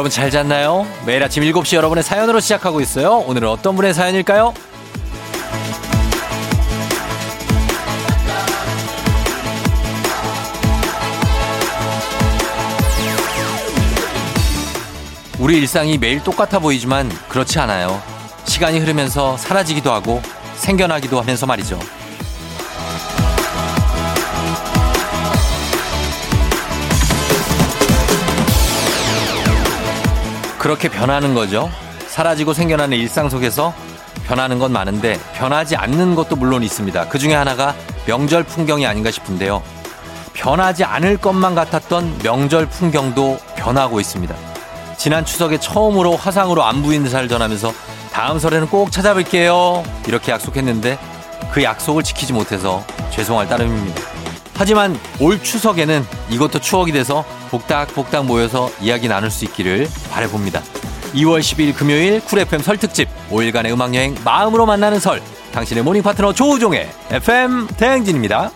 여러분 잘 잤나요? 매일 아침 7시 여러분의 사연으로 시작하고 있어요. 오늘은 어떤 분의 사연일까요? 우리 일상이 매일 똑같아 보이지만 그렇지 않아요. 시간이 흐르면서 사라지기도 하고 생겨나기도 하면서 말이죠. 그렇게 변하는 거죠. 사라지고 생겨나는 일상 속에서 변하는 건 많은데 변하지 않는 것도 물론 있습니다. 그 중에 하나가 명절 풍경이 아닌가 싶은데요. 변하지 않을 것만 같았던 명절 풍경도 변하고 있습니다. 지난 추석에 처음으로 화상으로 안부 인사를 전하면서 다음 설에는 꼭 찾아뵐게요. 이렇게 약속했는데 그 약속을 지키지 못해서 죄송할 따름입니다. 하지만 올 추석에는 이것도 추억이 돼서 복닥복닥 모여서 이야기 나눌 수 있기를 바래봅니다. 2월 10일 금요일 Cool FM 설 특집 5일간의 음악 여행 마음으로 만나는 설 당신의 morning 파트너 조우종의 FM 대행진입니다.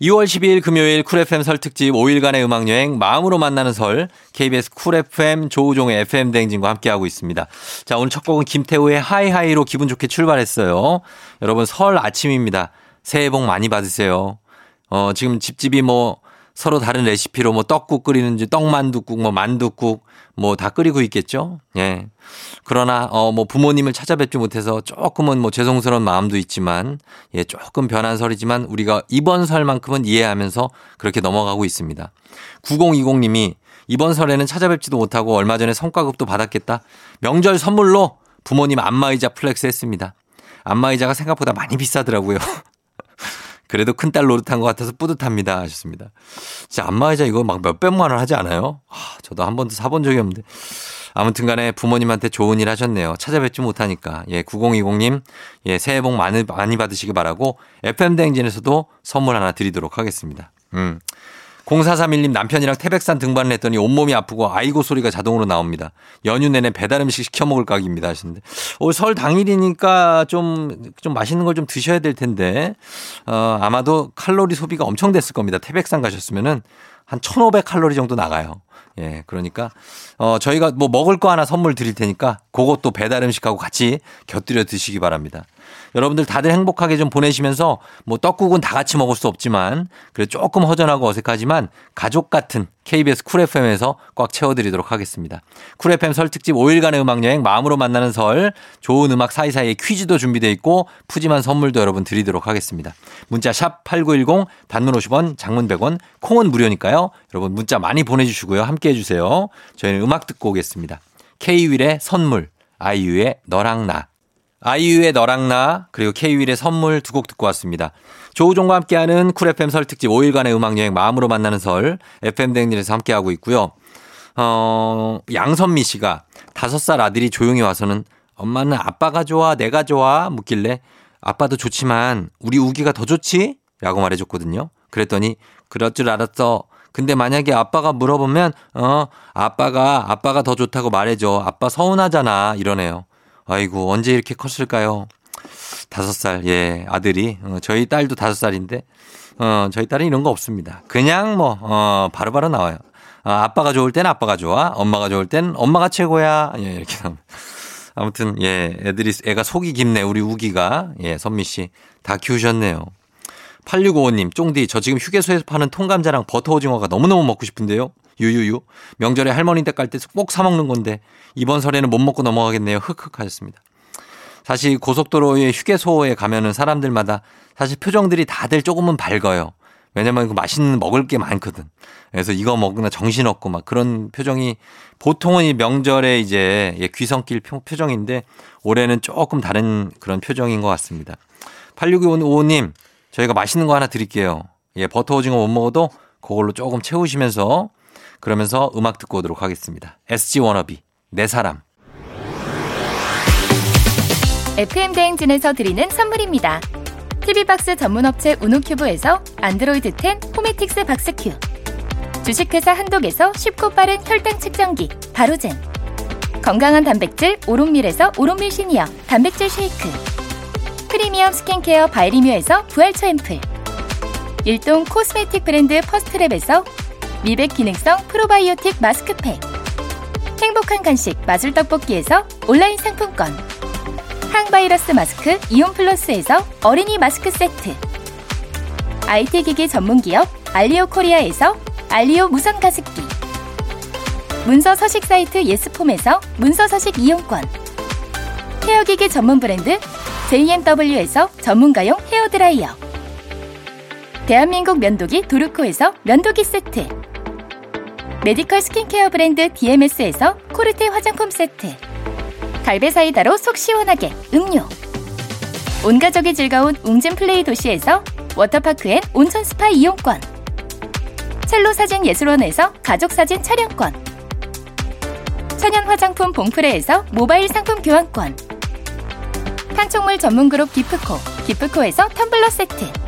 2월 12일 금요일 Cool FM 설 특집 5일간의 음악 여행 마음으로 만나는 설 KBS Cool FM 조우종의 FM 대행진과 함께하고 있습니다. 자 오늘 첫 곡은 김태우의 High High로 기분 좋게 출발했어요. 여러분 설 아침입니다. 새해 복 많이 받으세요. 어 지금 집집이 뭐 서로 다른 레시피로 뭐 떡국 끓이는지 떡만두국 뭐 만두국 뭐 다 끓이고 있겠죠. 예. 그러나 어 뭐 부모님을 찾아뵙지 못해서 조금은 뭐 죄송스러운 마음도 있지만 예 조금 변한 설이지만 우리가 이번 설만큼은 이해하면서 그렇게 넘어가고 있습니다. 9020 님이 이번 설에는 찾아뵙지도 못하고 얼마 전에 성과급도 받았겠다. 명절 선물로 부모님 안마의자 flex 했습니다. 안마의자가 생각보다 많이 비싸더라고요. 그래도 큰딸 노릇한 것 같아서 뿌듯합니다. 하셨습니다. 진짜 안마의자 이거 막 몇백만 원 하지 않아요? 아, 저도 한 번도 사본 적이 없는데. 아무튼 간에 부모님한테 좋은 일 하셨네요. 찾아뵙지 못하니까. 예, 9020님, 예, 새해 복 많이, 많이 받으시기 바라고 FM대행진에서도 선물 하나 드리도록 하겠습니다. 음. 0431님 남편이랑 태백산 등반을 했더니 온몸이 아프고 아이고 소리가 자동으로 나옵니다. 연휴 내내 배달 음식 시켜 먹을 각입니다 하시는데. 오, 설 당일이니까 좀, 좀 맛있는 걸 좀 드셔야 될 텐데, 어, 아마도 칼로리 소비가 엄청 됐을 겁니다. 태백산 가셨으면은 한 1500 칼로리 정도 나가요. 예, 그러니까, 어, 저희가 뭐 먹을 거 하나 선물 드릴 테니까 그것도 배달 음식하고 같이 곁들여 드시기 바랍니다. 여러분들 다들 행복하게 좀 보내시면서 뭐 떡국은 다 같이 먹을 수 없지만 그래 조금 허전하고 어색하지만 가족 같은 KBS Cool FM에서 꽉 채워드리도록 하겠습니다. Cool FM 설 특집 5일간의 음악 여행 마음으로 만나는 설 좋은 음악 사이사이에 퀴즈도 준비되어 있고 푸짐한 선물도 여러분 드리도록 하겠습니다. 문자 샵 8910 단문 50원 장문 100원 콩은 무료니까요. 여러분 문자 많이 보내주시고요. 함께 해 주세요. 저희는 음악 듣고 오겠습니다. K-윌의 선물 아이유의 너랑 나 아이유의 너랑 나 그리고 K-윌의 선물 두 곡 듣고 왔습니다. 조우종과 함께하는 쿨 FM 설 특집 5일간의 음악 여행 마음으로 만나는 설 FM 대행진에서 함께하고 있고요. 어, 양선미 씨가 다섯 살 아들이 조용히 와서는 엄마는 아빠가 좋아 내가 좋아 묻길래 아빠도 좋지만 우리 우기가 더 좋지? 라고 말해줬거든요. 그랬더니 그럴 줄 알았어. 근데 만약에 아빠가 물어보면 어 아빠가 아빠가 더 좋다고 말해줘. 아빠 서운하잖아 이러네요. 아이고, 언제 이렇게 컸을까요? 다섯 살, 예, 아들이. 어, 저희 딸도 다섯 살인데, 어, 저희 딸은 이런 거 없습니다. 그냥 뭐, 어, 바로바로 나와요. 어, 아빠가 좋을 땐 아빠가 좋아. 엄마가 좋을 땐 엄마가 최고야. 예, 이렇게 나옵니다. 아무튼, 예, 애들이, 애가 속이 깊네, 우리 우기가. 예, 선미 씨. 다 키우셨네요. 8655님, 쫑디, 저 지금 휴게소에서 파는 통감자랑 버터 오징어가 너무너무 먹고 싶은데요. 유유유. 명절에 할머니 댁 갈 때 꼭 사먹는 건데 이번 설에는 못 먹고 넘어가겠네요. 흑흑 하셨습니다. 사실 고속도로의 휴게소에 가면은 사람들마다 사실 표정들이 다들 조금은 밝아요. 왜냐면 그 맛있는 먹을 게 많거든. 그래서 이거 먹으나 정신없고 막 그런 표정이 보통은 이 명절에 이제 예, 귀성길 표정인데 올해는 조금 다른 그런 표정인 것 같습니다. 8625님, 저희가 맛있는 거 하나 드릴게요. 예, 버터 오징어 못 먹어도 그걸로 조금 채우시면서 그러면서 음악 듣고 오도록 하겠습니다. SG 워너비, 내 사람. FM 대행진에서 드리는 선물입니다. TV박스 전문업체 우노큐브에서 안드로이드 10 호메틱스 박스큐. 주식회사 한독에서 쉽고 빠른 혈당 측정기 바로젠. 건강한 단백질 오롯밀에서 오롯밀 시니어 단백질 쉐이크. 프리미엄 스킨케어 바이리뮤에서 부활초 앰플. 일동 코스메틱 브랜드 퍼스트랩에서 미백 기능성 프로바이오틱 마스크팩. 행복한 간식 마술 떡볶이에서 온라인 상품권. 항바이러스 마스크 이온 플러스에서 어린이 마스크 세트. IT 기기 전문 기업 알리오 코리아에서 알리오 무선 가습기. 문서 서식 사이트 예스폼에서 문서 서식 이용권. 헤어기기 전문 브랜드 JMW에서 전문가용 헤어드라이어 대한민국 면도기 도르코에서 면도기 세트. 메디컬 스킨케어 브랜드 DMS에서 코르테 화장품 세트. 갈배 사이다로 속 시원하게 음료. 온가족이 즐거운 웅진 플레이 도시에서 워터파크 and 온천 스파 이용권. 첼로 사진 예술원에서 가족 사진 촬영권. 천연 화장품 봉프레에서 모바일 상품 교환권. 판촉물 전문 그룹 기프코 기프코에서 텀블러 세트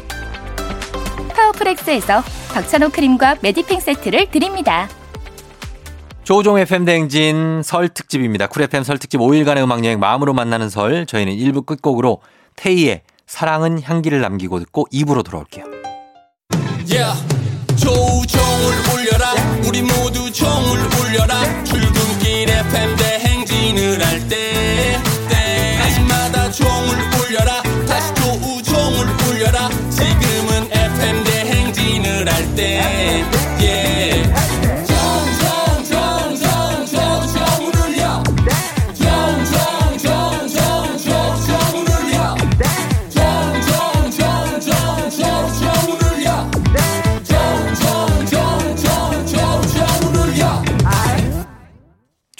파워풀엑스에서 박찬호 크림과 메디핑 세트를 드립니다. 조우종의 FM 대행진 설 특집입니다. Cool FM 설 특집 5일간의 음악 여행 마음으로 만나는 설. 저희는 1부 끝곡으로 테이의 사랑은 향기를 남기고 듣고 2부로 돌아올게요. Yeah. 조종을 울려라 우리 모두 종을 울려라 출근길 FM 대행진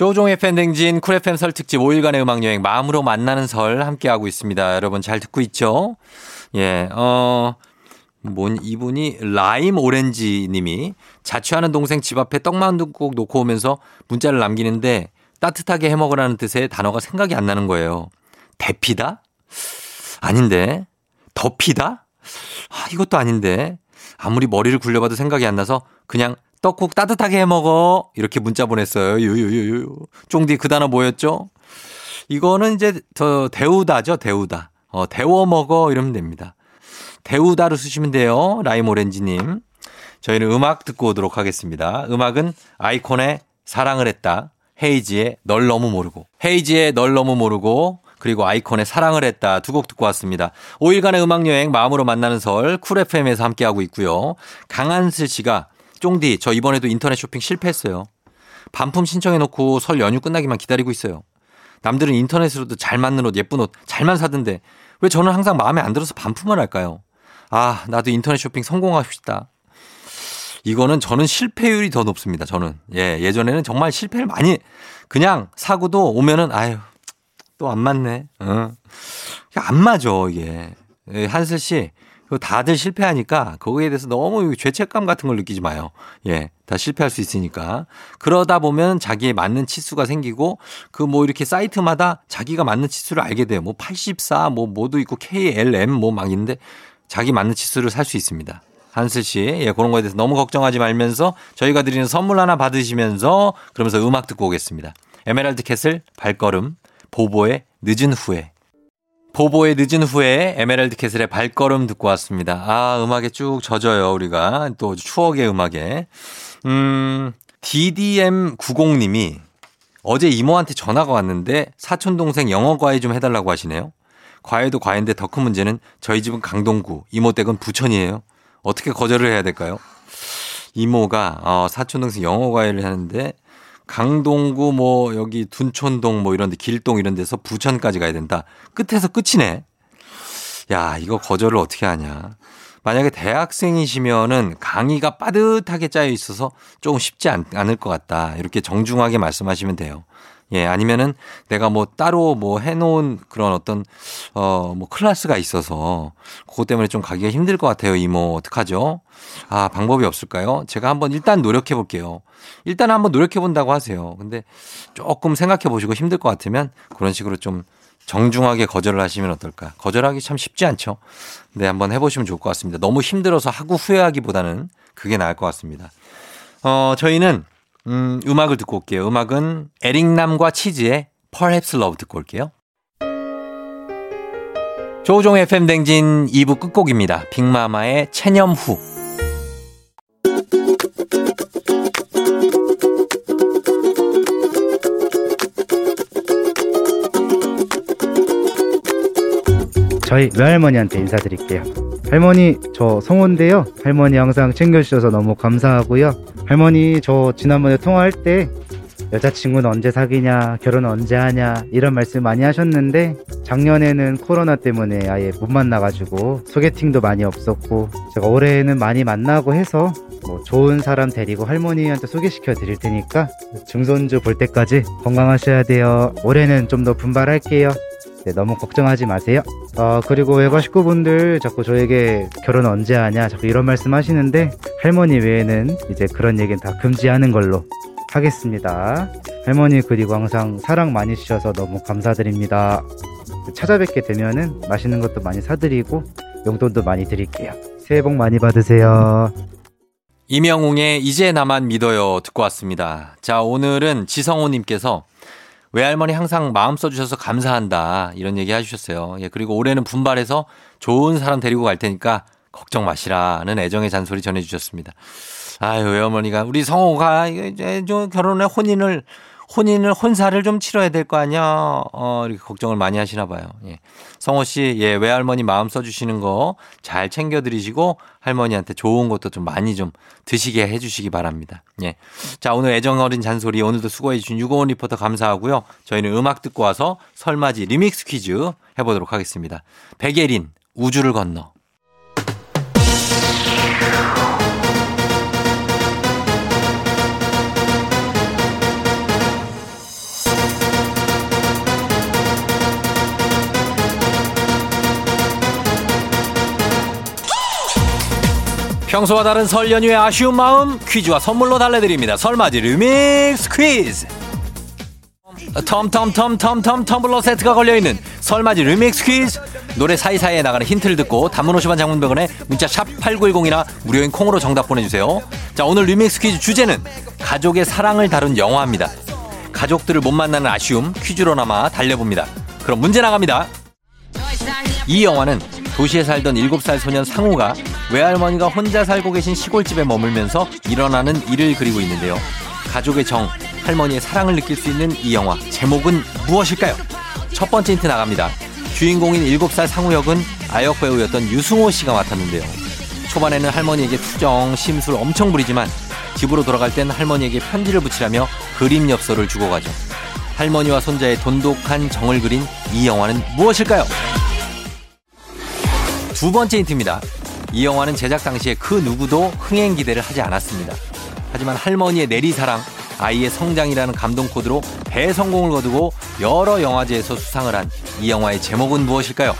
조종의 팬댕진 쿨 FM 설 특집 5일간의 음악여행 마음으로 만나는 설 함께하고 있습니다. 여러분 잘 듣고 있죠? 예, 어, 뭔 이분이 라임 오렌지 님이 자취하는 동생 집 앞에 떡만둣국 놓고 오면서 문자를 남기는데 따뜻하게 해 먹으라는 뜻의 단어가 생각이 안 나는 거예요. 데피다? 아닌데. 덥히다? 아, 이것도 아닌데. 아무리 머리를 굴려봐도 생각이 안 나서 그냥 떡국 따뜻하게 해 먹어. 이렇게 문자 보냈어요. 유유유유. 쫑디 그 단어 뭐였죠? 이거는 이제 더 데우다죠. 데우다. 어, 데워 먹어 이러면 됩니다. 데우다로 쓰시면 돼요. 라임 오렌지님. 저희는 음악 듣고 오도록 하겠습니다. 음악은 아이콘의 사랑을 했다. 헤이즈의 널 너무 모르고. 헤이즈의 널 너무 모르고. 그리고 아이콘의 사랑을 했다. 두 곡 듣고 왔습니다. 5일간의 음악 여행 마음으로 만나는 설 Cool FM에서 함께하고 있고요. 강한슬 씨가 쫑디 저 이번에도 인터넷 쇼핑 실패했어요. 반품 신청해놓고 설 연휴 끝나기만 기다리고 있어요. 남들은 인터넷으로도 잘 맞는 옷, 예쁜 옷 잘만 사던데 왜 저는 항상 마음에 안 들어서 반품을 할까요? 아, 나도 인터넷 쇼핑 성공하고 싶다. 이거는 저는 실패율이 더 높습니다. 저는. 예, 예전에는 정말 실패를 많이 그냥 사고도 오면은 아유, 또 안 맞네. 어. 안 맞아, 이게. 예, 한슬 씨. 그 다들 실패하니까 거기에 대해서 너무 죄책감 같은 걸 느끼지 마요. 예. 다 실패할 수 있으니까. 그러다 보면 자기에 맞는 치수가 생기고 그 뭐 이렇게 사이트마다 자기가 맞는 치수를 알게 돼요. 뭐 84, 뭐 뭐도 있고 KLM 뭐 막 있는데 자기 맞는 치수를 살 수 있습니다. 한슬 씨, 예, 그런 거에 대해서 너무 걱정하지 말면서 저희가 드리는 선물 하나 받으시면서 그러면서 음악 듣고 오겠습니다. 에메랄드 캐슬 발걸음 보보의 늦은 후에 보보의 늦은 후에 에메랄드 캐슬의 발걸음 듣고 왔습니다. 아, 음악에 쭉 젖어요, 우리가. 또 추억의 음악에. 음, DDM90님이 어제 이모한테 전화가 왔는데 사촌동생 영어 과외 좀 해달라고 하시네요. 과외도 과외인데 더 큰 문제는 저희 집은 강동구, 이모 댁은 부천이에요. 어떻게 거절을 해야 될까요? 이모가 어, 사촌동생 영어 과외를 하는데 강동구 뭐 여기 둔촌동 뭐 이런 데 길동 이런 데서 부천까지 가야 된다. 끝에서 끝이네. 야, 이거 거절을 어떻게 하냐. 만약에 대학생이시면은 강의가 빠듯하게 짜여 있어서 조금 쉽지 않, 않을 것 같다. 이렇게 정중하게 말씀하시면 돼요. 예, 아니면은 내가 뭐 따로 뭐 해놓은 그런 어떤, 어, 뭐 클래스가 있어서 그것 때문에 좀 가기가 힘들 것 같아요, 이모. 어떡하죠? 아, 방법이 없을까요? 제가 한번 일단 노력해 볼게요. 일단 한번 노력해 본다고 하세요. 근데 조금 생각해 보시고 힘들 것 같으면 그런 식으로 좀 정중하게 거절을 하시면 어떨까? 거절하기 참 쉽지 않죠. 네, 한번 해보시면 좋을 것 같습니다. 너무 힘들어서 하고 후회하기보다는 그게 나을 것 같습니다. 어, 저희는 음, 음악을 듣고 올게요. 음악은 에릭남과 치즈의 Perhaps Love 듣고 올게요. 조종 FM 댕진 2부 끝곡입니다. 빅마마의 체념 후. 저희 외할머니한테 인사드릴게요. 할머니, 저 성호인데요. 할머니 항상 챙겨주셔서 너무 감사하고요. 할머니, 저 지난번에 통화할 때 여자친구는 언제 사귀냐, 결혼 언제 하냐, 이런 말씀 많이 하셨는데, 작년에는 코로나 때문에 아예 못 만나가지고, 소개팅도 많이 없었고, 제가 올해는 많이 만나고 해서, 뭐, 좋은 사람 데리고 할머니한테 소개시켜 드릴 테니까, 증손주 볼 때까지 건강하셔야 돼요. 올해는 좀 더 분발할게요. 네, 너무 걱정하지 마세요. 어, 그리고 외가 식구분들 자꾸 저에게 결혼 언제 하냐, 자꾸 이런 말씀 하시는데, 할머니 외에는 이제 그런 얘기는 다 금지하는 걸로 하겠습니다. 할머니 그리고 항상 사랑 많이 주셔서 너무 감사드립니다. 찾아뵙게 되면은 맛있는 것도 많이 사드리고 용돈도 많이 드릴게요. 새해 복 많이 받으세요. 이명웅의 이제 나만 믿어요 듣고 왔습니다. 자, 오늘은 지성호님께서 외할머니 항상 마음 써주셔서 감사한다. 이런 얘기 해주셨어요. 예, 그리고 올해는 분발해서 좋은 사람 데리고 갈 테니까 걱정 마시라는 애정의 잔소리 전해주셨습니다. 아유, 외할머니가 우리 성호가 이제 좀 결혼에 혼인을 혼인을 혼사를 좀 치러야 될 거 아니야. 어, 이렇게 걱정을 많이 하시나 봐요. 예. 성호 씨, 예, 외할머니 마음 써 주시는 거 잘 챙겨 드리시고 할머니한테 좋은 것도 좀 많이 좀 드시게 해 주시기 바랍니다. 예. 자, 오늘 애정 어린 잔소리 오늘도 수고해 주신 유고원 리포터 감사하고요. 저희는 음악 듣고 와서 설맞이 리믹스 퀴즈 해 보도록 하겠습니다. 백예린, 우주를 건너. 평소와 다른 설 연휴의 아쉬운 마음 퀴즈와 선물로 달래드립니다. 설맞이 리믹스 퀴즈. 텀텀텀텀텀 텀블러 세트가 걸려있는 설맞이 리믹스 퀴즈. 노래 사이사이에 나가는 힌트를 듣고 단문 50원 장문병원에 문자 샵 8910이나 무료인 콩으로 정답 보내주세요. 자 오늘 리믹스 퀴즈 주제는 가족의 사랑을 다룬 영화입니다. 가족들을 못 만나는 아쉬움 퀴즈로나마 달려봅니다. 그럼 문제 나갑니다. 이 영화는 도시에 살던 7살 소년 상우가 외할머니가 혼자 살고 계신 시골집에 머물면서 일어나는 일을 그리고 있는데요. 가족의 정, 할머니의 사랑을 느낄 수 있는 이 영화 제목은 무엇일까요? 첫 번째 힌트 나갑니다. 주인공인 7살 상우 역은 아역 배우였던 유승호 씨가 맡았는데요. 초반에는 할머니에게 투정, 심술 엄청 부리지만 집으로 돌아갈 땐 할머니에게 편지를 붙이라며 그림 엽서를 주고 가죠. 할머니와 손자의 돈독한 정을 그린 이 영화는 무엇일까요? 두 번째 힌트입니다. 이 영화는 제작 당시에 그 누구도 흥행 기대를 하지 않았습니다. 하지만 할머니의 내리사랑, 아이의 성장이라는 감동 코드로 대성공을 거두고 여러 영화제에서 수상을 한 이 영화의 제목은 무엇일까요?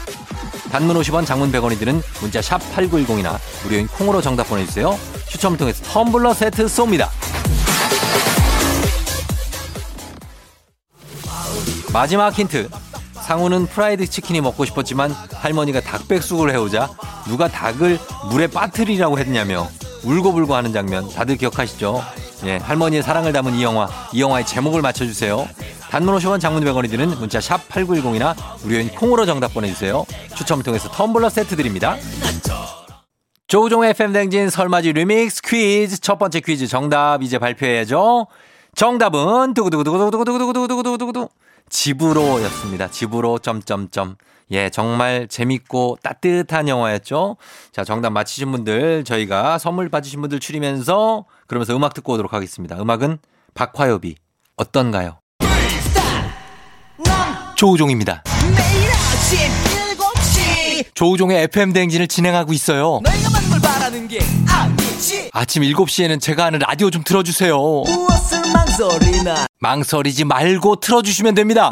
단문 50원, 장문 100원이 드는 문자 샵 8910이나 무료인 콩으로 정답 보내주세요. 추첨을 통해서 텀블러 세트 쏩니다. 마지막 힌트. 상우는 프라이드 치킨이 먹고 싶었지만 할머니가 닭백숙을 해오자 누가 닭을 물에 빠뜨리라고 했냐며 울고불고 하는 장면 다들 기억하시죠? 예, 할머니의 사랑을 담은 이 영화, 이 영화의 제목을 맞춰주세요. 단문 50원 장문 100원이 드는 문자 샵 8910이나 무료인 콩으로 정답 보내주세요. 추첨을 통해서 텀블러 세트 드립니다. 조우종의 FM댕진 설맞이 리믹스 퀴즈 첫 번째 퀴즈 정답 이제 발표해야죠. 정답은 두구두구두구두구두구두구두구두구두구 집으로였습니다. 집으로 점점점. 예, 정말 재밌고 따뜻한 영화였죠. 자, 정답 맞히신 분들 저희가 선물 받으신 분들 추리면서 그러면서 음악 듣고 오도록 하겠습니다. 음악은 박화요비 어떤가요? 조우종입니다. 매일 아침 7시 조우종의 FM 대행진을 진행하고 있어요. 아침 7시에는 제가 하는 라디오 좀 틀어주세요. 망설이지 말고 틀어주시면 됩니다.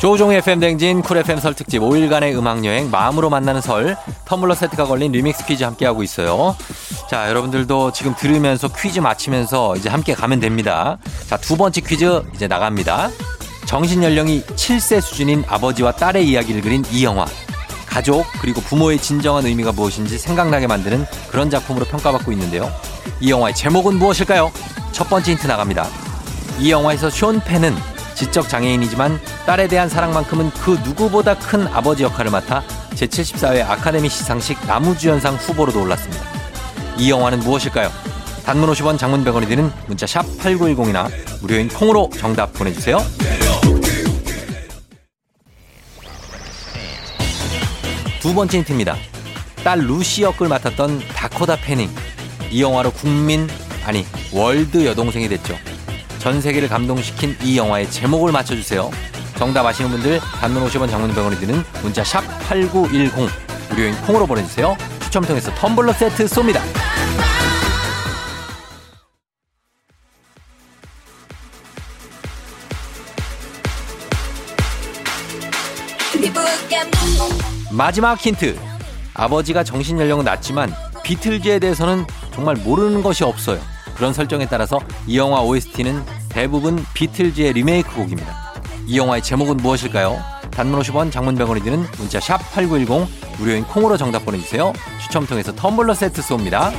조우종의 FM 대행진 쿨 FM 설 특집 5일간의 음악 여행 마음으로 만나는 설 텀블러 세트가 걸린 리믹스 퀴즈 함께 하고 있어요. 자 여러분들도 지금 들으면서 퀴즈 맞히면서 이제 함께 가면 됩니다. 자 두 번째 퀴즈 이제 나갑니다. 정신 연령이 7세 수준인 아버지와 딸의 이야기를 그린 이 영화. 가족 그리고 부모의 진정한 의미가 무엇인지 생각나게 만드는 그런 작품으로 평가받고 있는데요. 이 영화의 제목은 무엇일까요? 첫 번째 힌트 나갑니다. 이 영화에서 쇼 펜은 지적 장애인이지만 딸에 대한 사랑만큼은 그 누구보다 큰 아버지 역할을 맡아 제74회 아카데미 시상식 나무주연상 후보로도 올랐습니다. 이 영화는 무엇일까요? 단문 50원 장문 100원이 드는 문자 샵 8910이나 무료인 콩으로 정답 보내주세요. 두 번째 힌트입니다. 딸 루시 역을 맡았던 다코다 패닝. 이 영화로 국민, 아니, 월드 여동생이 됐죠. 전 세계를 감동시킨 이 영화의 제목을 맞춰주세요. 정답 아시는 분들 단문 50원 장문 100원이 드는 문자 샵8910 무료인 콩으로 보내주세요. 추첨 통해서 텀블러 세트 쏩니다. 마지막 힌트. 아버지가 정신 연령은 낮지만 비틀즈에 대해서는 정말 모르는 것이 없어요. 그런 설정에 따라서 이 영화 OST는 대부분 비틀즈의 리메이크 곡입니다. 이 영화의 제목은 무엇일까요? 단문 50원, 장문 100원이 드는 문자 샵8910 무료인 콩으로 정답 보내주세요. 추첨 통해서 텀블러 세트 쏩니다.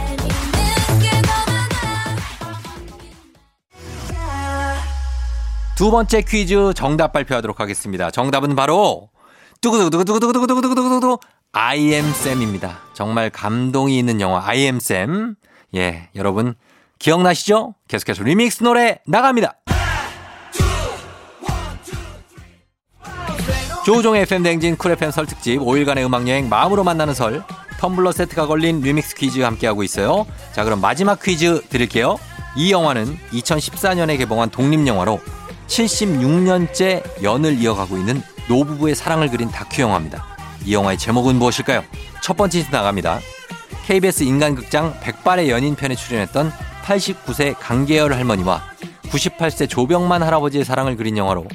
두 번째 퀴즈 정답 발표하도록 하겠습니다. 정답은 바로 am Sam입니다. 정말 감동이 있는 영화 Sam. 예, 여러분 기억나시죠? 계속해서 리믹스 노래 나갑니다. 조우종의 FM 대행진 쿨 FM 설 특집 5일간의 음악여행 마음으로 만나는 설 텀블러 세트가 걸린 리믹스 퀴즈 함께하고 있어요. 자 그럼 마지막 퀴즈 드릴게요. 이 영화는 2014년에 개봉한 독립영화로 76년째 연을 이어가고 있는 노부부의 사랑을 그린 다큐 영화입니다. 이 영화의 제목은 무엇일까요? 첫 번째 힌트 나갑니다. KBS 인간극장 백발의 연인 편에 출연했던 89세 강계열 할머니와 98세 조병만 할아버지의 사랑을 그린 영화로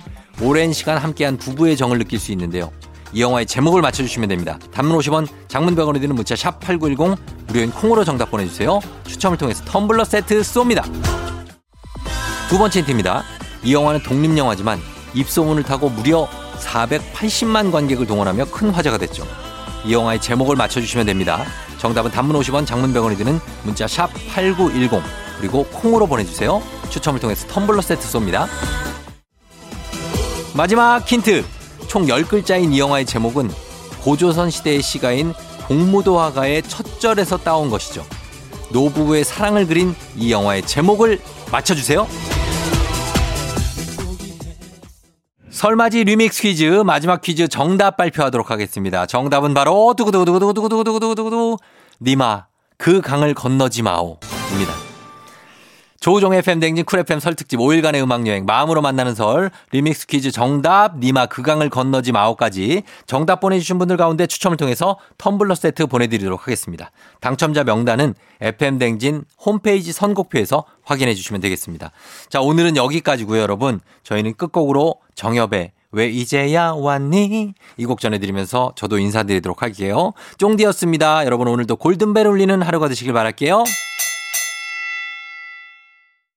오랜 시간 함께한 부부의 정을 느낄 수 있는데요. 이 영화의 제목을 맞춰주시면 됩니다. 단문 50원, 장문 100원이 드는 문자 샵 8910, 무료인 콩으로 정답 보내주세요. 추첨을 통해서 텀블러 세트 쏩니다. 두 번째 힌트입니다. 이 영화는 독립영화지만 입소문을 타고 무려 480만 관객을 동원하며 큰 화제가 됐죠. 이 영화의 제목을 맞춰주시면 됩니다. 정답은 단문 50원, 장문 100원이 드는 문자 샵 8910 그리고 콩으로 보내주세요. 추첨을 통해서 텀블러 세트 쏩니다. 마지막 힌트. 총 10글자인 이 영화의 제목은 고조선 시대의 시가인 공무도 화가의 첫 절에서 따온 것이죠. 노부부의 사랑을 그린 이 영화의 제목을 맞춰주세요. 설맞이 리믹스 퀴즈 마지막 퀴즈 정답 발표하도록 하겠습니다. 정답은 바로 두구두구두구두구두구두구두구두구 님아 그 강을 건너지 마오입니다. 조우종의 FM 대행진 쿨 FM 설 특집 5일간의 음악여행 마음으로 만나는 설 리믹스 퀴즈 정답 님아 그 강을 건너지 마오까지 정답 보내주신 분들 가운데 추첨을 통해서 텀블러 세트 보내드리도록 하겠습니다. 당첨자 명단은 FM 댕진 홈페이지 선곡표에서 확인해 주시면 되겠습니다. 자 오늘은 여기까지고요 여러분 저희는 끝곡으로 정엽의 왜 이제야 왔니? 이 곡 전해드리면서 저도 인사드리도록 할게요. 쫑디였습니다. 여러분 오늘도 골든벨 울리는 하루가 되시길 바랄게요.